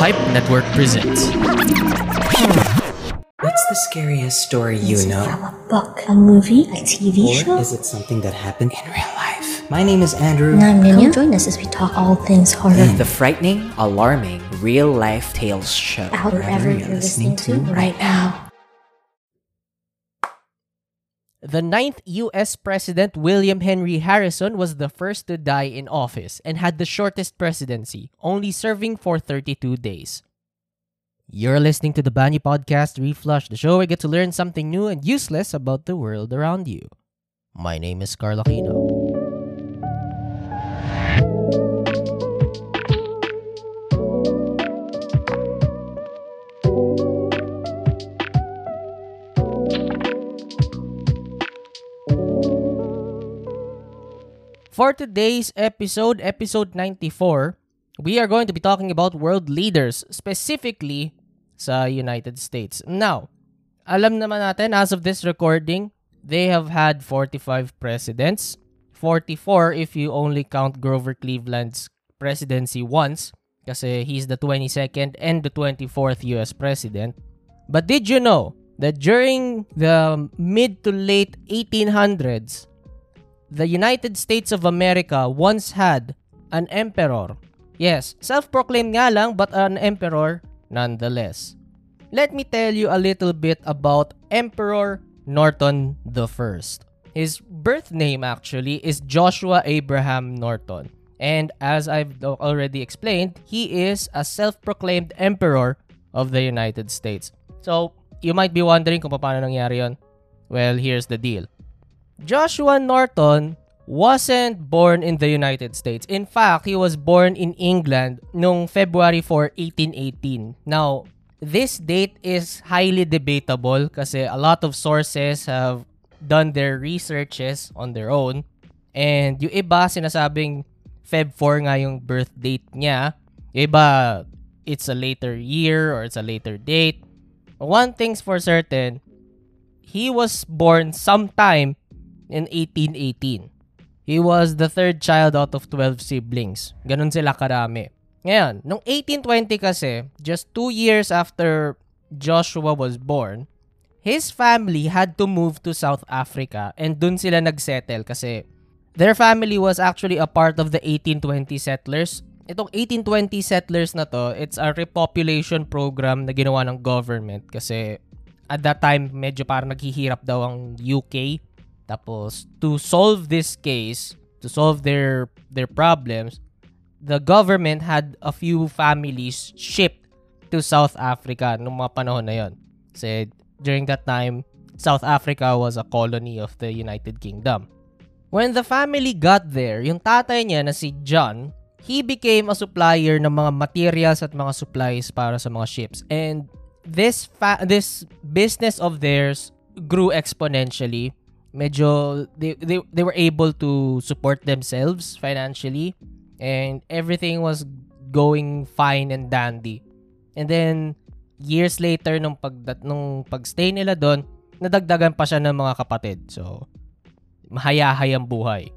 Pipe Network presents. What's the scariest story you Is it know? from a book, a movie, a TV Or show? is it something that happened in real life? My name is Andrew. And I'm Ninya. Come join us as we talk all things horror. Mm. The frightening, alarming, real life tales show. out wherever you're listening to right now. The ninth U.S. President William Henry Harrison was the first to die in office and had the shortest presidency, only serving for 32 days. You're listening to the Banyu Podcast Reflush, the show where you get to learn something new and useless about the world around you. My name is Carl Aquino. For today's episode, episode 94, we are going to be talking about world leaders, specifically sa United States. Now, alam naman natin, as of this recording, they have had 45 presidents. 44 if you only count Grover Cleveland's presidency once, kasi he's the 22nd and the 24th US president. But did you know that during the mid to late 1800s, the United States of America once had an emperor. Yes, self-proclaimed nga lang but an emperor nonetheless. Let me tell you a little bit about Emperor Norton the First. His birth name actually is Joshua Abraham Norton. And as I've already explained, he is a self-proclaimed emperor of the United States. So, you might be wondering kung paano nangyari yon. Well, here's the deal. Joshua Norton wasn't born in the United States. In fact, he was born in England noong February 4, 1818. Now, this date is highly debatable kasi a lot of sources have done their researches on their own. And yung iba sinasabing Feb 4 nga yung birth date niya. Yung iba, it's a later year or it's a later date. One thing's for certain, he was born sometime in 1818. He was the third child out of 12 siblings. Ganun sila karami. Ngayon, nung 1820 kasi, just two years after Joshua was born, his family had to move to South Africa and dun sila nagsettle kasi their family was actually a part of the 1820 settlers. Itong 1820 settlers na to, it's a repopulation program na ginawa ng government kasi at that time medyo parang naghihirap daw ang UK tapos to solve this case, to solve their their problems, the government had a few families shipped to South Africa nung mga panahon na yon. Kasi during that time, South Africa was a colony of the United Kingdom. When the family got there, yung tatay niya na si John, he became a supplier ng mga materials at mga supplies para sa mga ships. And this fa- this business of theirs grew exponentially medyo they, they they were able to support themselves financially and everything was going fine and dandy. And then years later nung pag nung pagstay nila doon, nadagdagan pa siya ng mga kapatid. So mahayahay ang buhay.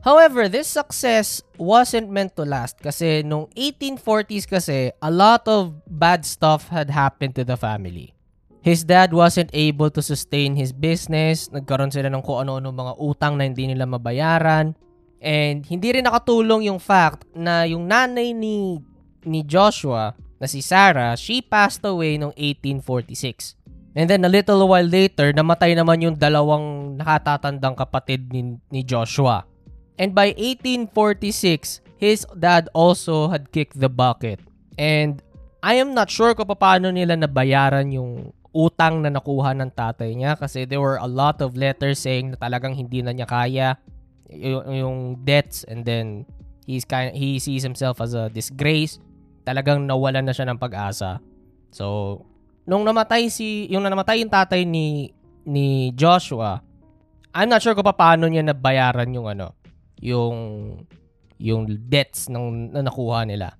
However, this success wasn't meant to last kasi nung 1840s kasi a lot of bad stuff had happened to the family. His dad wasn't able to sustain his business. Nagkaroon sila ng kung ano-ano mga utang na hindi nila mabayaran. And hindi rin nakatulong yung fact na yung nanay ni, ni Joshua, na si Sarah, she passed away noong 1846. And then a little while later, namatay naman yung dalawang nakatatandang kapatid ni, ni Joshua. And by 1846, his dad also had kicked the bucket. And I am not sure kung paano nila nabayaran yung utang na nakuha ng tatay niya kasi there were a lot of letters saying na talagang hindi na niya kaya yung, yung debts and then he's kind he sees himself as a disgrace. Talagang nawalan na siya ng pag-asa. So nung namatay si yung namatay yung tatay ni ni Joshua I'm not sure kung paano niya nabayaran yung ano yung yung debts ng na nakuha nila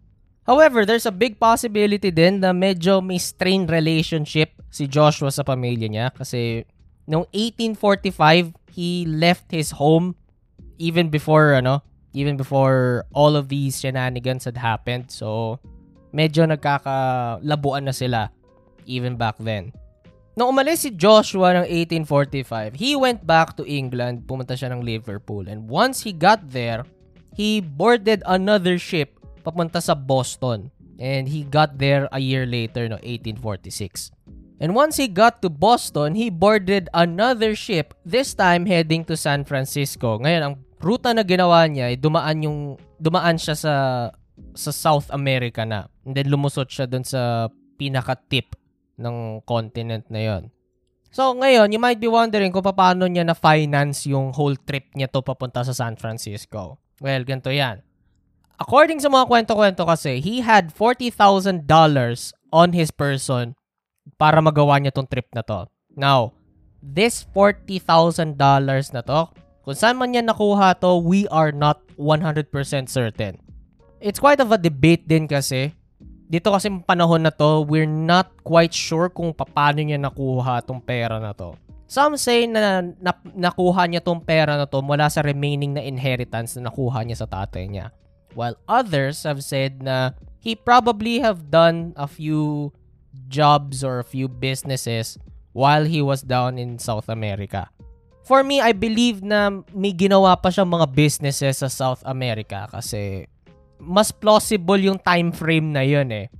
However, there's a big possibility din na medyo may strained relationship si Joshua sa pamilya niya kasi noong 1845, he left his home even before ano, even before all of these shenanigans had happened. So, medyo nagkakalabuan na sila even back then. Nung umalis si Joshua ng 1845, he went back to England, pumunta siya ng Liverpool. And once he got there, he boarded another ship papunta sa Boston. And he got there a year later, no, 1846. And once he got to Boston, he boarded another ship, this time heading to San Francisco. Ngayon, ang ruta na ginawa niya ay dumaan yung dumaan siya sa sa South America na. And then lumusot siya dun sa pinaka-tip ng continent na yon. So ngayon, you might be wondering kung paano niya na-finance yung whole trip niya to papunta sa San Francisco. Well, ganito yan. According sa mga kwento-kwento kasi, he had $40,000 on his person para magawa niya tong trip na to. Now, this $40,000 na to, kung saan man niya nakuha to, we are not 100% certain. It's quite of a debate din kasi. Dito kasi panahon na to, we're not quite sure kung paano niya nakuha tong pera na to. Some say na, na nakuha niya tong pera na to mula sa remaining na inheritance na nakuha niya sa tatay niya. While others have said na he probably have done a few jobs or a few businesses while he was down in South America. For me, I believe na may ginawa pa siyang mga businesses sa South America kasi mas plausible yung time frame na yun eh.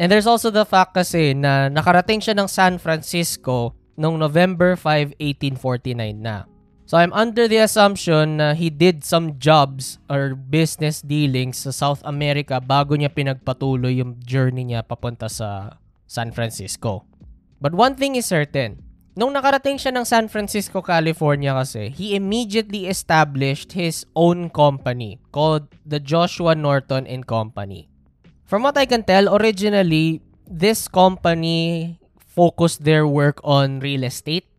And there's also the fact kasi na nakarating siya ng San Francisco noong November 5, 1849 na. So I'm under the assumption na he did some jobs or business dealings sa South America bago niya pinagpatuloy yung journey niya papunta sa San Francisco. But one thing is certain, nung nakarating siya ng San Francisco, California kasi, he immediately established his own company called the Joshua Norton and Company. From what I can tell, originally, this company focused their work on real estate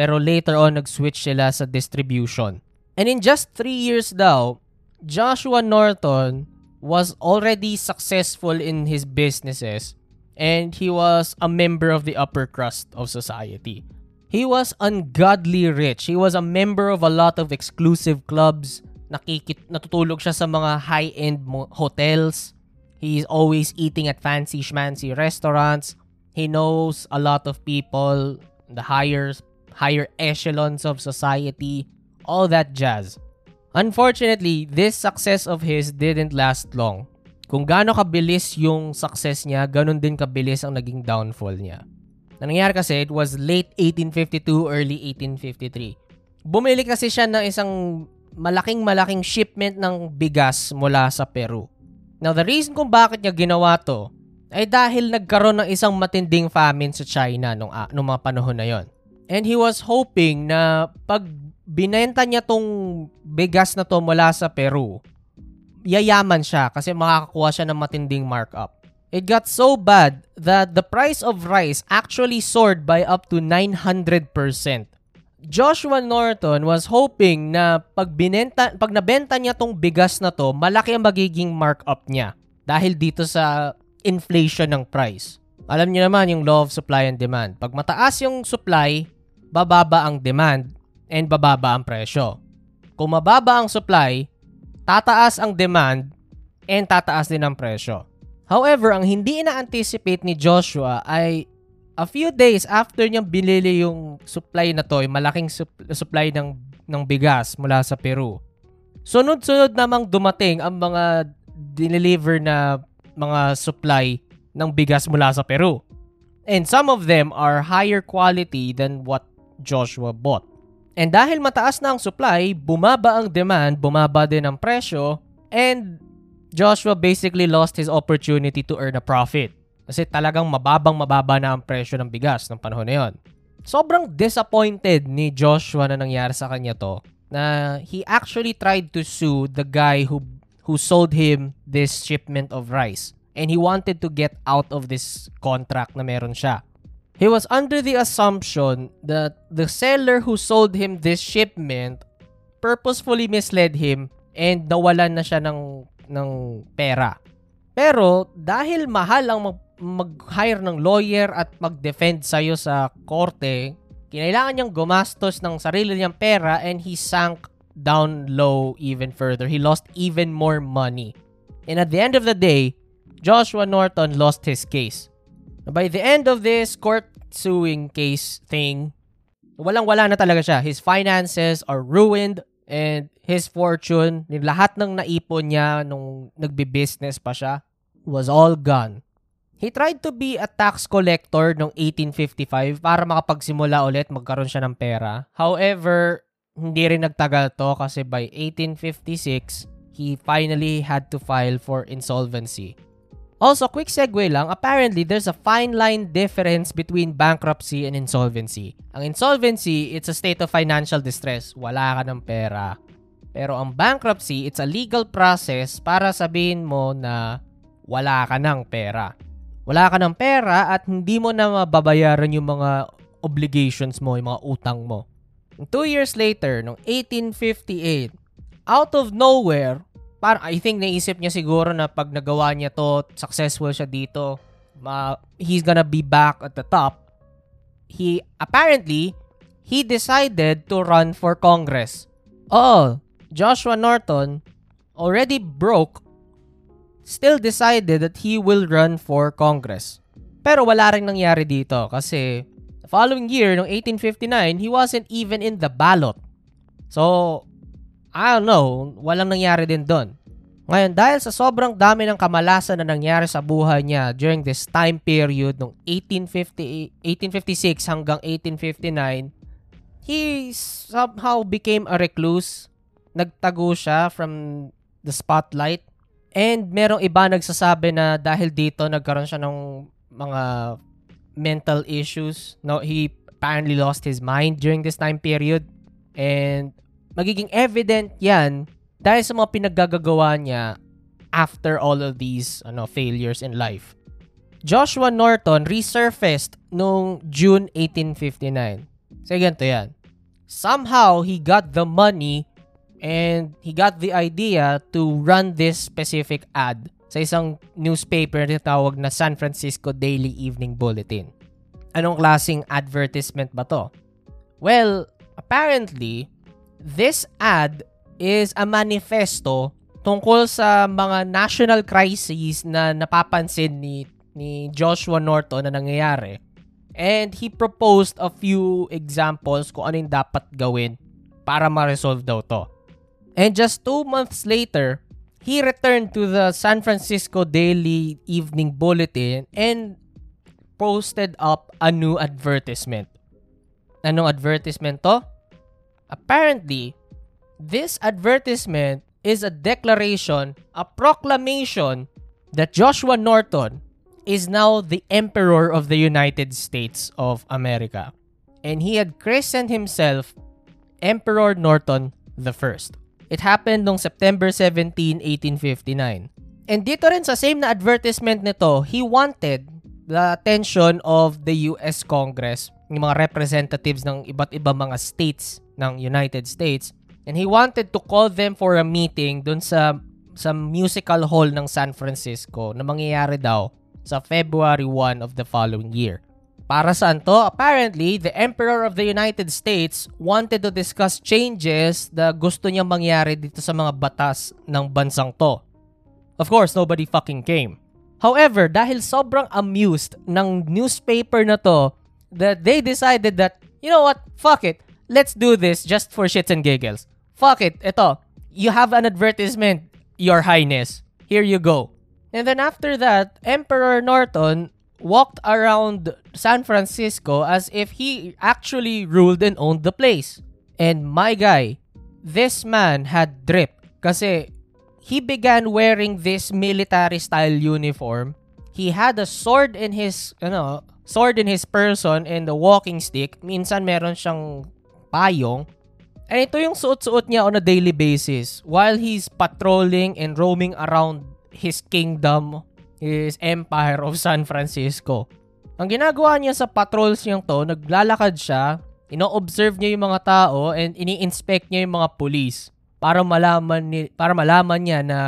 pero later on, nag-switch sila sa distribution. And in just three years daw, Joshua Norton was already successful in his businesses and he was a member of the upper crust of society. He was ungodly rich. He was a member of a lot of exclusive clubs. Nakikit, natutulog siya sa mga high-end mo- hotels. He's always eating at fancy schmancy restaurants. He knows a lot of people, the higher higher echelons of society, all that jazz. Unfortunately, this success of his didn't last long. Kung gaano kabilis yung success niya, ganun din kabilis ang naging downfall niya. Na nangyari kasi, it was late 1852, early 1853. Bumili kasi siya ng isang malaking malaking shipment ng bigas mula sa Peru. Now, the reason kung bakit niya ginawa to ay dahil nagkaroon ng isang matinding famine sa China nung, uh, nung mga panahon na yon. And he was hoping na pag binenta niya tong bigas na to mula sa Peru, yayaman siya kasi makakakuha siya ng matinding markup. It got so bad that the price of rice actually soared by up to 900%. Joshua Norton was hoping na pag binenta pag nabenta niya tong bigas na to, malaki ang magiging markup niya dahil dito sa inflation ng price. Alam niyo naman yung law of supply and demand. Pag mataas yung supply, bababa ang demand and bababa ang presyo. Kung mababa ang supply, tataas ang demand and tataas din ang presyo. However, ang hindi ina-anticipate ni Joshua ay a few days after niyang binili yung supply na to, yung malaking sup- supply ng, ng bigas mula sa Peru. Sunod-sunod namang dumating ang mga deliver na mga supply ng bigas mula sa Peru. And some of them are higher quality than what Joshua bought. And dahil mataas na ang supply, bumaba ang demand, bumaba din ang presyo, and Joshua basically lost his opportunity to earn a profit. Kasi talagang mababang mababa na ang presyo ng bigas ng panahon na yon. Sobrang disappointed ni Joshua na nangyari sa kanya to na he actually tried to sue the guy who who sold him this shipment of rice and he wanted to get out of this contract na meron siya. He was under the assumption that the seller who sold him this shipment purposefully misled him and nawalan na siya ng, ng pera. Pero dahil mahal ang mag, mag-hire ng lawyer at mag-defend sa'yo sa korte, kinailangan niyang gumastos ng sarili niyang pera and he sank down low even further. He lost even more money. And at the end of the day, Joshua Norton lost his case. By the end of this court suing case thing, walang-wala na talaga siya. His finances are ruined and his fortune, lahat ng naipon niya nung nagbi-business pa siya, was all gone. He tried to be a tax collector noong 1855 para makapagsimula ulit magkaroon siya ng pera. However, hindi rin nagtagal to kasi by 1856, he finally had to file for insolvency. Also, quick segue lang, apparently there's a fine line difference between bankruptcy and insolvency. Ang insolvency, it's a state of financial distress. Wala ka ng pera. Pero ang bankruptcy, it's a legal process para sabihin mo na wala ka ng pera. Wala ka ng pera at hindi mo na mababayaran yung mga obligations mo, yung mga utang mo. Two years later, noong 1858, out of nowhere, parang I think naisip niya siguro na pag nagawa niya to, successful siya dito, ma, he's gonna be back at the top. He, apparently, he decided to run for Congress. Oh, Joshua Norton, already broke, still decided that he will run for Congress. Pero wala rin nangyari dito kasi the following year, noong 1859, he wasn't even in the ballot. So, I don't know, walang nangyari din doon. Ngayon, dahil sa sobrang dami ng kamalasan na nangyari sa buhay niya during this time period ng 1850, 1856 hanggang 1859, he somehow became a recluse. Nagtago siya from the spotlight. And merong iba nagsasabi na dahil dito nagkaroon siya ng mga mental issues. No, he apparently lost his mind during this time period. And magiging evident yan dahil sa mga pinaggagawa niya after all of these ano, failures in life. Joshua Norton resurfaced noong June 1859. So, ganito yan. Somehow, he got the money and he got the idea to run this specific ad sa isang newspaper na tawag na San Francisco Daily Evening Bulletin. Anong klaseng advertisement ba to? Well, apparently, this ad is a manifesto tungkol sa mga national crises na napapansin ni ni Joshua Norton na nangyayari. And he proposed a few examples kung ano yung dapat gawin para ma-resolve daw to. And just two months later, he returned to the San Francisco Daily Evening Bulletin and posted up a new advertisement. Anong advertisement to? Apparently, this advertisement is a declaration, a proclamation that Joshua Norton is now the Emperor of the United States of America. And he had christened himself Emperor Norton the First. It happened noong September 17, 1859. And dito rin sa same na advertisement nito, he wanted the attention of the US Congress, yung mga representatives ng iba't ibang mga states ng United States, and he wanted to call them for a meeting dun sa sa musical hall ng San Francisco na mangyayari daw sa February 1 of the following year. Para saan to? Apparently, the Emperor of the United States wanted to discuss changes na gusto niyang mangyari dito sa mga batas ng bansang to. Of course, nobody fucking came. However, dahil sobrang amused ng newspaper na to, that they decided that, you know what, fuck it, let's do this just for shits and giggles. Fuck it, ito, you have an advertisement, your highness. Here you go. And then after that, Emperor Norton walked around San Francisco as if he actually ruled and owned the place. And my guy, this man had drip kasi he began wearing this military style uniform. He had a sword in his, ano, sword in his person and a walking stick. Minsan meron siyang payong. And ito yung suot-suot niya on a daily basis while he's patrolling and roaming around his kingdom his Empire of San Francisco. Ang ginagawa niya sa patrols niyang to, naglalakad siya, ino-observe niya yung mga tao and ini-inspect niya yung mga pulis para malaman ni para malaman niya na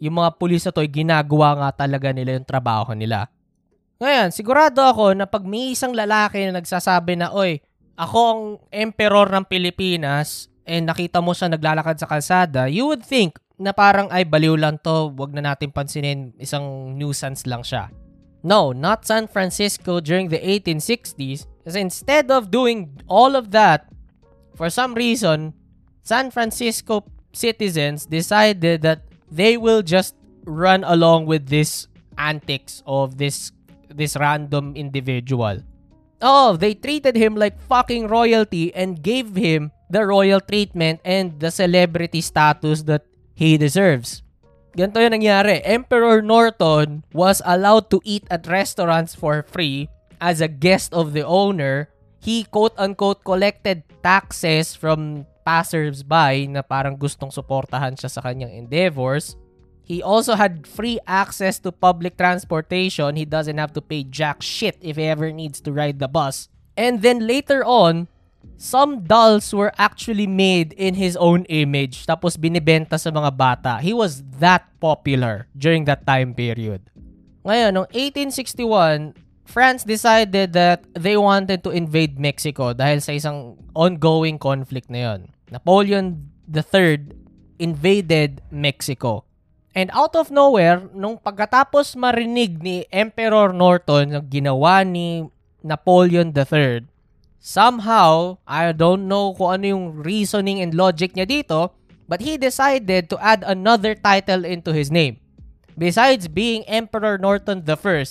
yung mga pulis na to ay ginagawa nga talaga nila yung trabaho nila. Ngayon, sigurado ako na pag may isang lalaki na nagsasabi na, Oy, ako ang emperor ng Pilipinas and nakita mo siya naglalakad sa kalsada, you would think na parang ay baliw lang to, wag na natin pansinin, isang nuisance lang siya. No, not San Francisco during the 1860s. Kasi instead of doing all of that, for some reason, San Francisco citizens decided that they will just run along with this antics of this this random individual. Oh, they treated him like fucking royalty and gave him the royal treatment and the celebrity status that he deserves. Ganito yung nangyari. Emperor Norton was allowed to eat at restaurants for free as a guest of the owner. He quote-unquote collected taxes from passers-by na parang gustong suportahan siya sa kanyang endeavors. He also had free access to public transportation. He doesn't have to pay jack shit if he ever needs to ride the bus. And then later on, some dolls were actually made in his own image tapos binibenta sa mga bata. He was that popular during that time period. Ngayon, noong 1861, France decided that they wanted to invade Mexico dahil sa isang ongoing conflict na yon. Napoleon III invaded Mexico. And out of nowhere, nung pagkatapos marinig ni Emperor Norton yung ginawa ni Napoleon III, somehow, I don't know kung ano yung reasoning and logic niya dito, but he decided to add another title into his name. Besides being Emperor Norton I,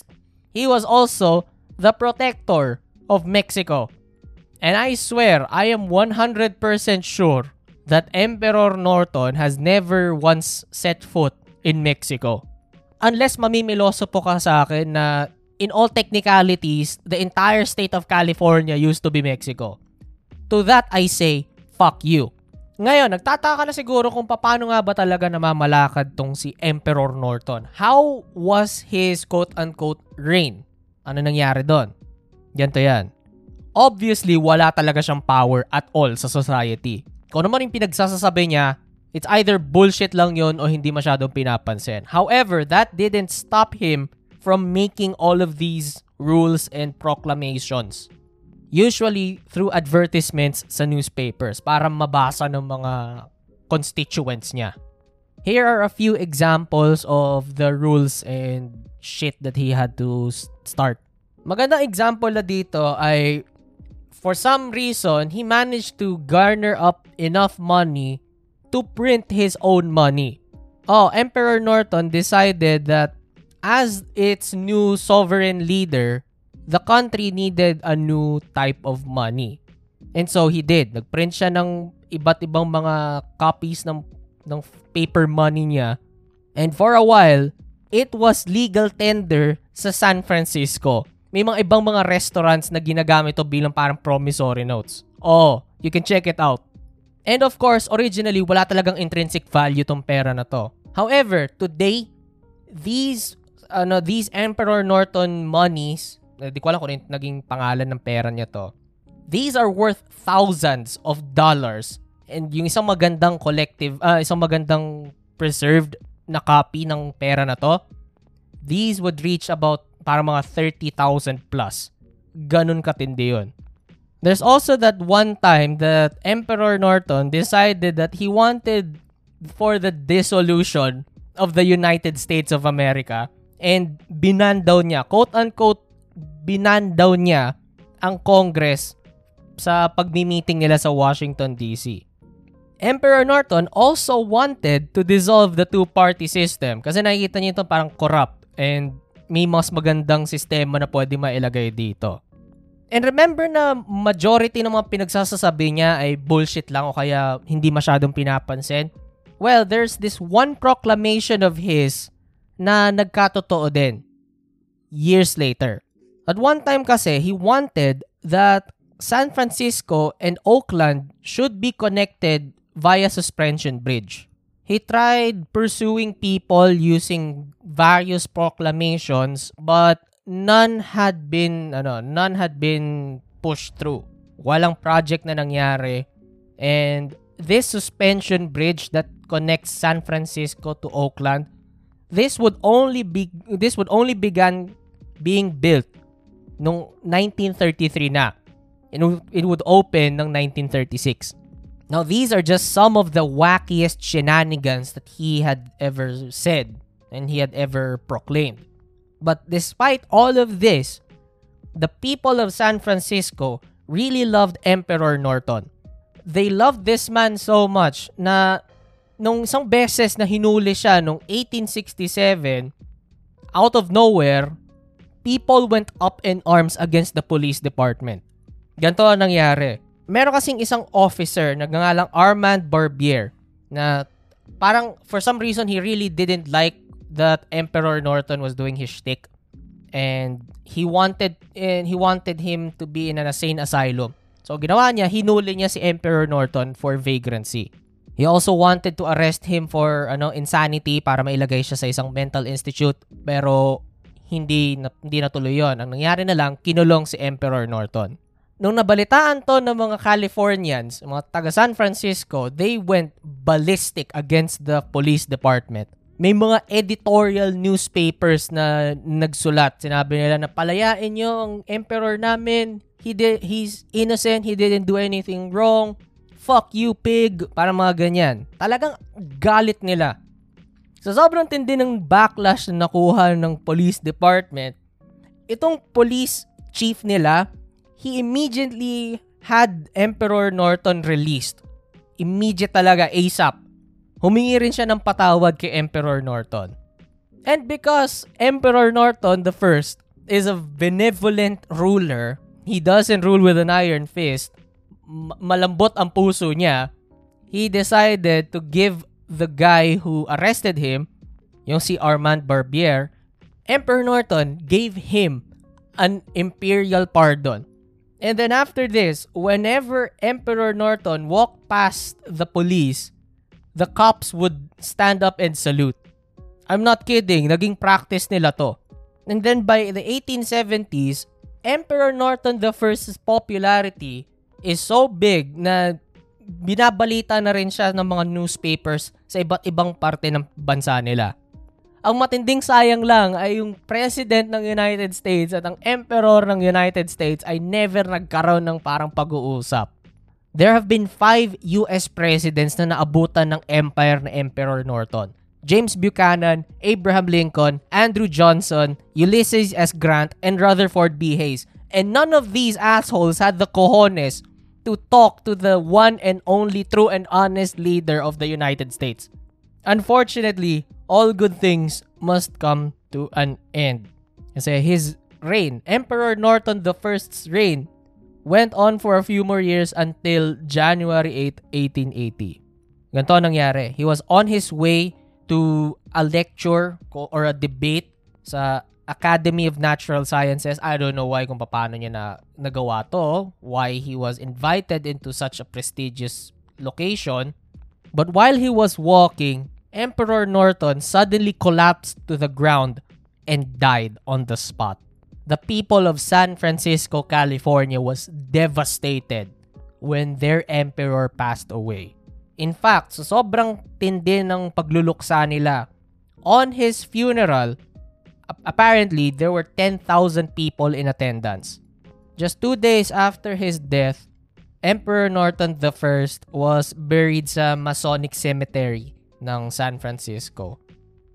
he was also the protector of Mexico. And I swear, I am 100% sure that Emperor Norton has never once set foot in Mexico. Unless mamimiloso po ka sa akin na in all technicalities, the entire state of California used to be Mexico. To that I say, fuck you. Ngayon, nagtataka na siguro kung paano nga ba talaga namamalakad tong si Emperor Norton. How was his quote-unquote reign? Ano nangyari doon? Ganito yan. Obviously, wala talaga siyang power at all sa society. Kung ano man yung pinagsasasabi niya, it's either bullshit lang yon o hindi masyadong pinapansin. However, that didn't stop him from making all of these rules and proclamations. Usually through advertisements sa newspapers para mabasa ng mga constituents niya. Here are a few examples of the rules and shit that he had to start. Magandang example na dito ay for some reason, he managed to garner up enough money to print his own money. Oh, Emperor Norton decided that as its new sovereign leader, the country needed a new type of money. And so he did. Nagprint siya ng iba't ibang mga copies ng ng paper money niya. And for a while, it was legal tender sa San Francisco. May mga ibang mga restaurants na ginagamit to bilang parang promissory notes. Oh, you can check it out. And of course, originally, wala talagang intrinsic value tong pera na to. However, today, these ano, these Emperor Norton monies, di ko alam kung ano naging pangalan ng pera niya to. These are worth thousands of dollars. And yung isang magandang collective, uh, isang magandang preserved na copy ng pera na to, these would reach about para mga 30,000 plus. Ganun katindi yun. There's also that one time that Emperor Norton decided that he wanted for the dissolution of the United States of America and binan daw niya, quote-unquote, binan daw niya ang Congress sa pagmi-meeting nila sa Washington, D.C. Emperor Norton also wanted to dissolve the two-party system kasi nakikita niya ito parang corrupt and may mas magandang sistema na pwede mailagay dito. And remember na majority ng mga pinagsasasabi niya ay bullshit lang o kaya hindi masyadong pinapansin? Well, there's this one proclamation of his na nagkatotoo din years later. At one time kasi, he wanted that San Francisco and Oakland should be connected via suspension bridge. He tried pursuing people using various proclamations but none had been ano, none had been pushed through. Walang project na nangyari and this suspension bridge that connects San Francisco to Oakland this would only be this would only began being built nung 1933 na. It, would open ng 1936. Now, these are just some of the wackiest shenanigans that he had ever said and he had ever proclaimed. But despite all of this, the people of San Francisco really loved Emperor Norton. They loved this man so much na nung isang beses na hinuli siya nung 1867, out of nowhere, people went up in arms against the police department. Ganito ang nangyari. Meron kasing isang officer na gangalang Armand Barbier na parang for some reason he really didn't like that Emperor Norton was doing his shtick and he wanted and he wanted him to be in an insane asylum. So ginawa niya, hinuli niya si Emperor Norton for vagrancy. He also wanted to arrest him for ano insanity para mailagay siya sa isang mental institute pero hindi na, hindi natuloy 'yon. Ang nangyari na lang, kinulong si Emperor Norton. Nung nabalitaan to ng mga Californians, mga taga San Francisco, they went ballistic against the police department. May mga editorial newspapers na nagsulat. Sinabi nila na palayain nyo ang emperor namin. He did, he's innocent. He didn't do anything wrong. Fuck you, pig. Para mga ganyan. Talagang galit nila. Sa sobrang tindi ng backlash na nakuha ng police department, itong police chief nila, he immediately had Emperor Norton released. Immediate talaga, ASAP. Humingi rin siya ng patawad kay Emperor Norton. And because Emperor Norton the first is a benevolent ruler, he doesn't rule with an iron fist, malambot ang puso niya, he decided to give the guy who arrested him, yung si Armand Barbier, Emperor Norton gave him an imperial pardon. And then after this, whenever Emperor Norton walked past the police, the cops would stand up and salute. I'm not kidding, naging practice nila to. And then by the 1870s, Emperor Norton I's popularity is so big na binabalita na rin siya ng mga newspapers sa iba't ibang parte ng bansa nila. Ang matinding sayang lang ay yung President ng United States at ang Emperor ng United States ay never nagkaroon ng parang pag-uusap. There have been five US presidents na naabutan ng empire na Emperor Norton. James Buchanan, Abraham Lincoln, Andrew Johnson, Ulysses S. Grant, and Rutherford B. Hayes. And none of these assholes had the cojones to talk to the one and only true and honest leader of the United States. Unfortunately, all good things must come to an end. Kasi his reign, Emperor Norton I's reign, went on for a few more years until January 8, 1880. Ganito nangyari. He was on his way to a lecture or a debate sa Academy of Natural Sciences. I don't know why kung paano niya na nagawa to, why he was invited into such a prestigious location. But while he was walking, Emperor Norton suddenly collapsed to the ground and died on the spot. The people of San Francisco, California was devastated when their emperor passed away. In fact, sa sobrang tindi ng pagluluksa nila, on his funeral, apparently there were 10,000 people in attendance. Just two days after his death, Emperor Norton I was buried sa Masonic Cemetery ng San Francisco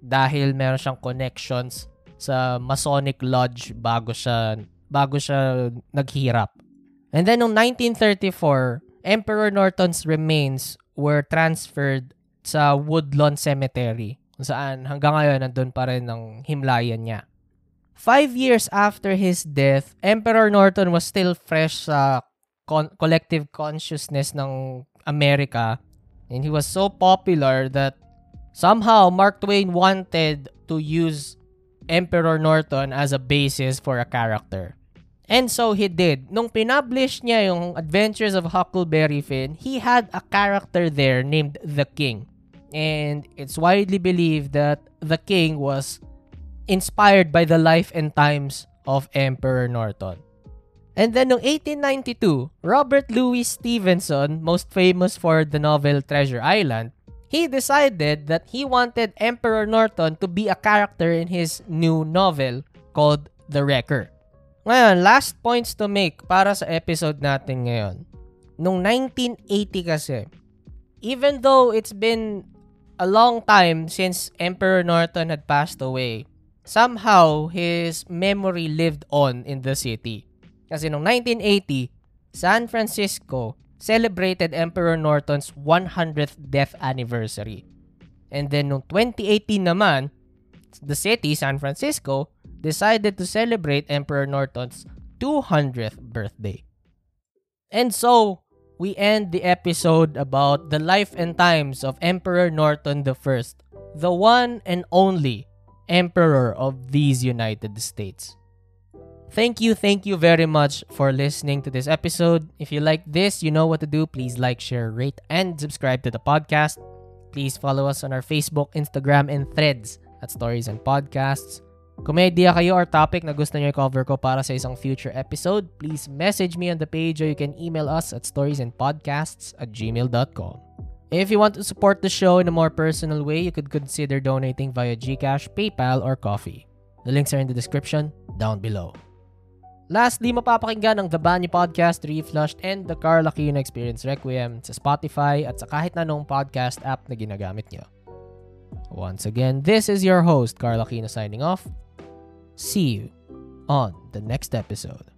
dahil meron siyang connections sa Masonic Lodge bago siya bago siya naghirap. And then noong 1934, Emperor Norton's remains were transferred sa Woodlawn Cemetery saan hanggang ngayon nandun pa rin ang himlayan niya. Five years after his death, Emperor Norton was still fresh sa con- collective consciousness ng America and he was so popular that somehow Mark Twain wanted to use Emperor Norton as a basis for a character. And so he did. Nung pinublish niya yung Adventures of Huckleberry Finn, he had a character there named The King. And it's widely believed that The King was inspired by the life and times of Emperor Norton. And then noong 1892, Robert Louis Stevenson, most famous for the novel Treasure Island, he decided that he wanted Emperor Norton to be a character in his new novel called The Wrecker. Ngayon, last points to make para sa episode natin ngayon. Noong 1980 kasi, even though it's been a long time since Emperor Norton had passed away, somehow his memory lived on in the city. Kasi noong 1980, San Francisco celebrated Emperor Norton's 100th death anniversary. And then noong 2018 naman, the city, San Francisco, decided to celebrate Emperor Norton's 200th birthday. And so, we end the episode about the life and times of Emperor Norton I, the one and only Emperor of these United States. Thank you, thank you very much for listening to this episode. If you like this, you know what to do. Please like, share, rate, and subscribe to the podcast. Please follow us on our Facebook, Instagram, and threads at Stories and Podcasts. Kung may idea kayo or topic na gusto nyo i-cover ko para sa isang future episode, please message me on the page or you can email us at storiesandpodcasts at gmail.com. If you want to support the show in a more personal way, you could consider donating via Gcash, PayPal, or Coffee. The links are in the description down below. Lastly, mapapakinggan ang The Banyo Podcast, Reflushed, and The Carl Aquino Experience Requiem sa Spotify at sa kahit anong podcast app na ginagamit nyo. Once again, this is your host, Carl Aquino signing off. See you on the next episode.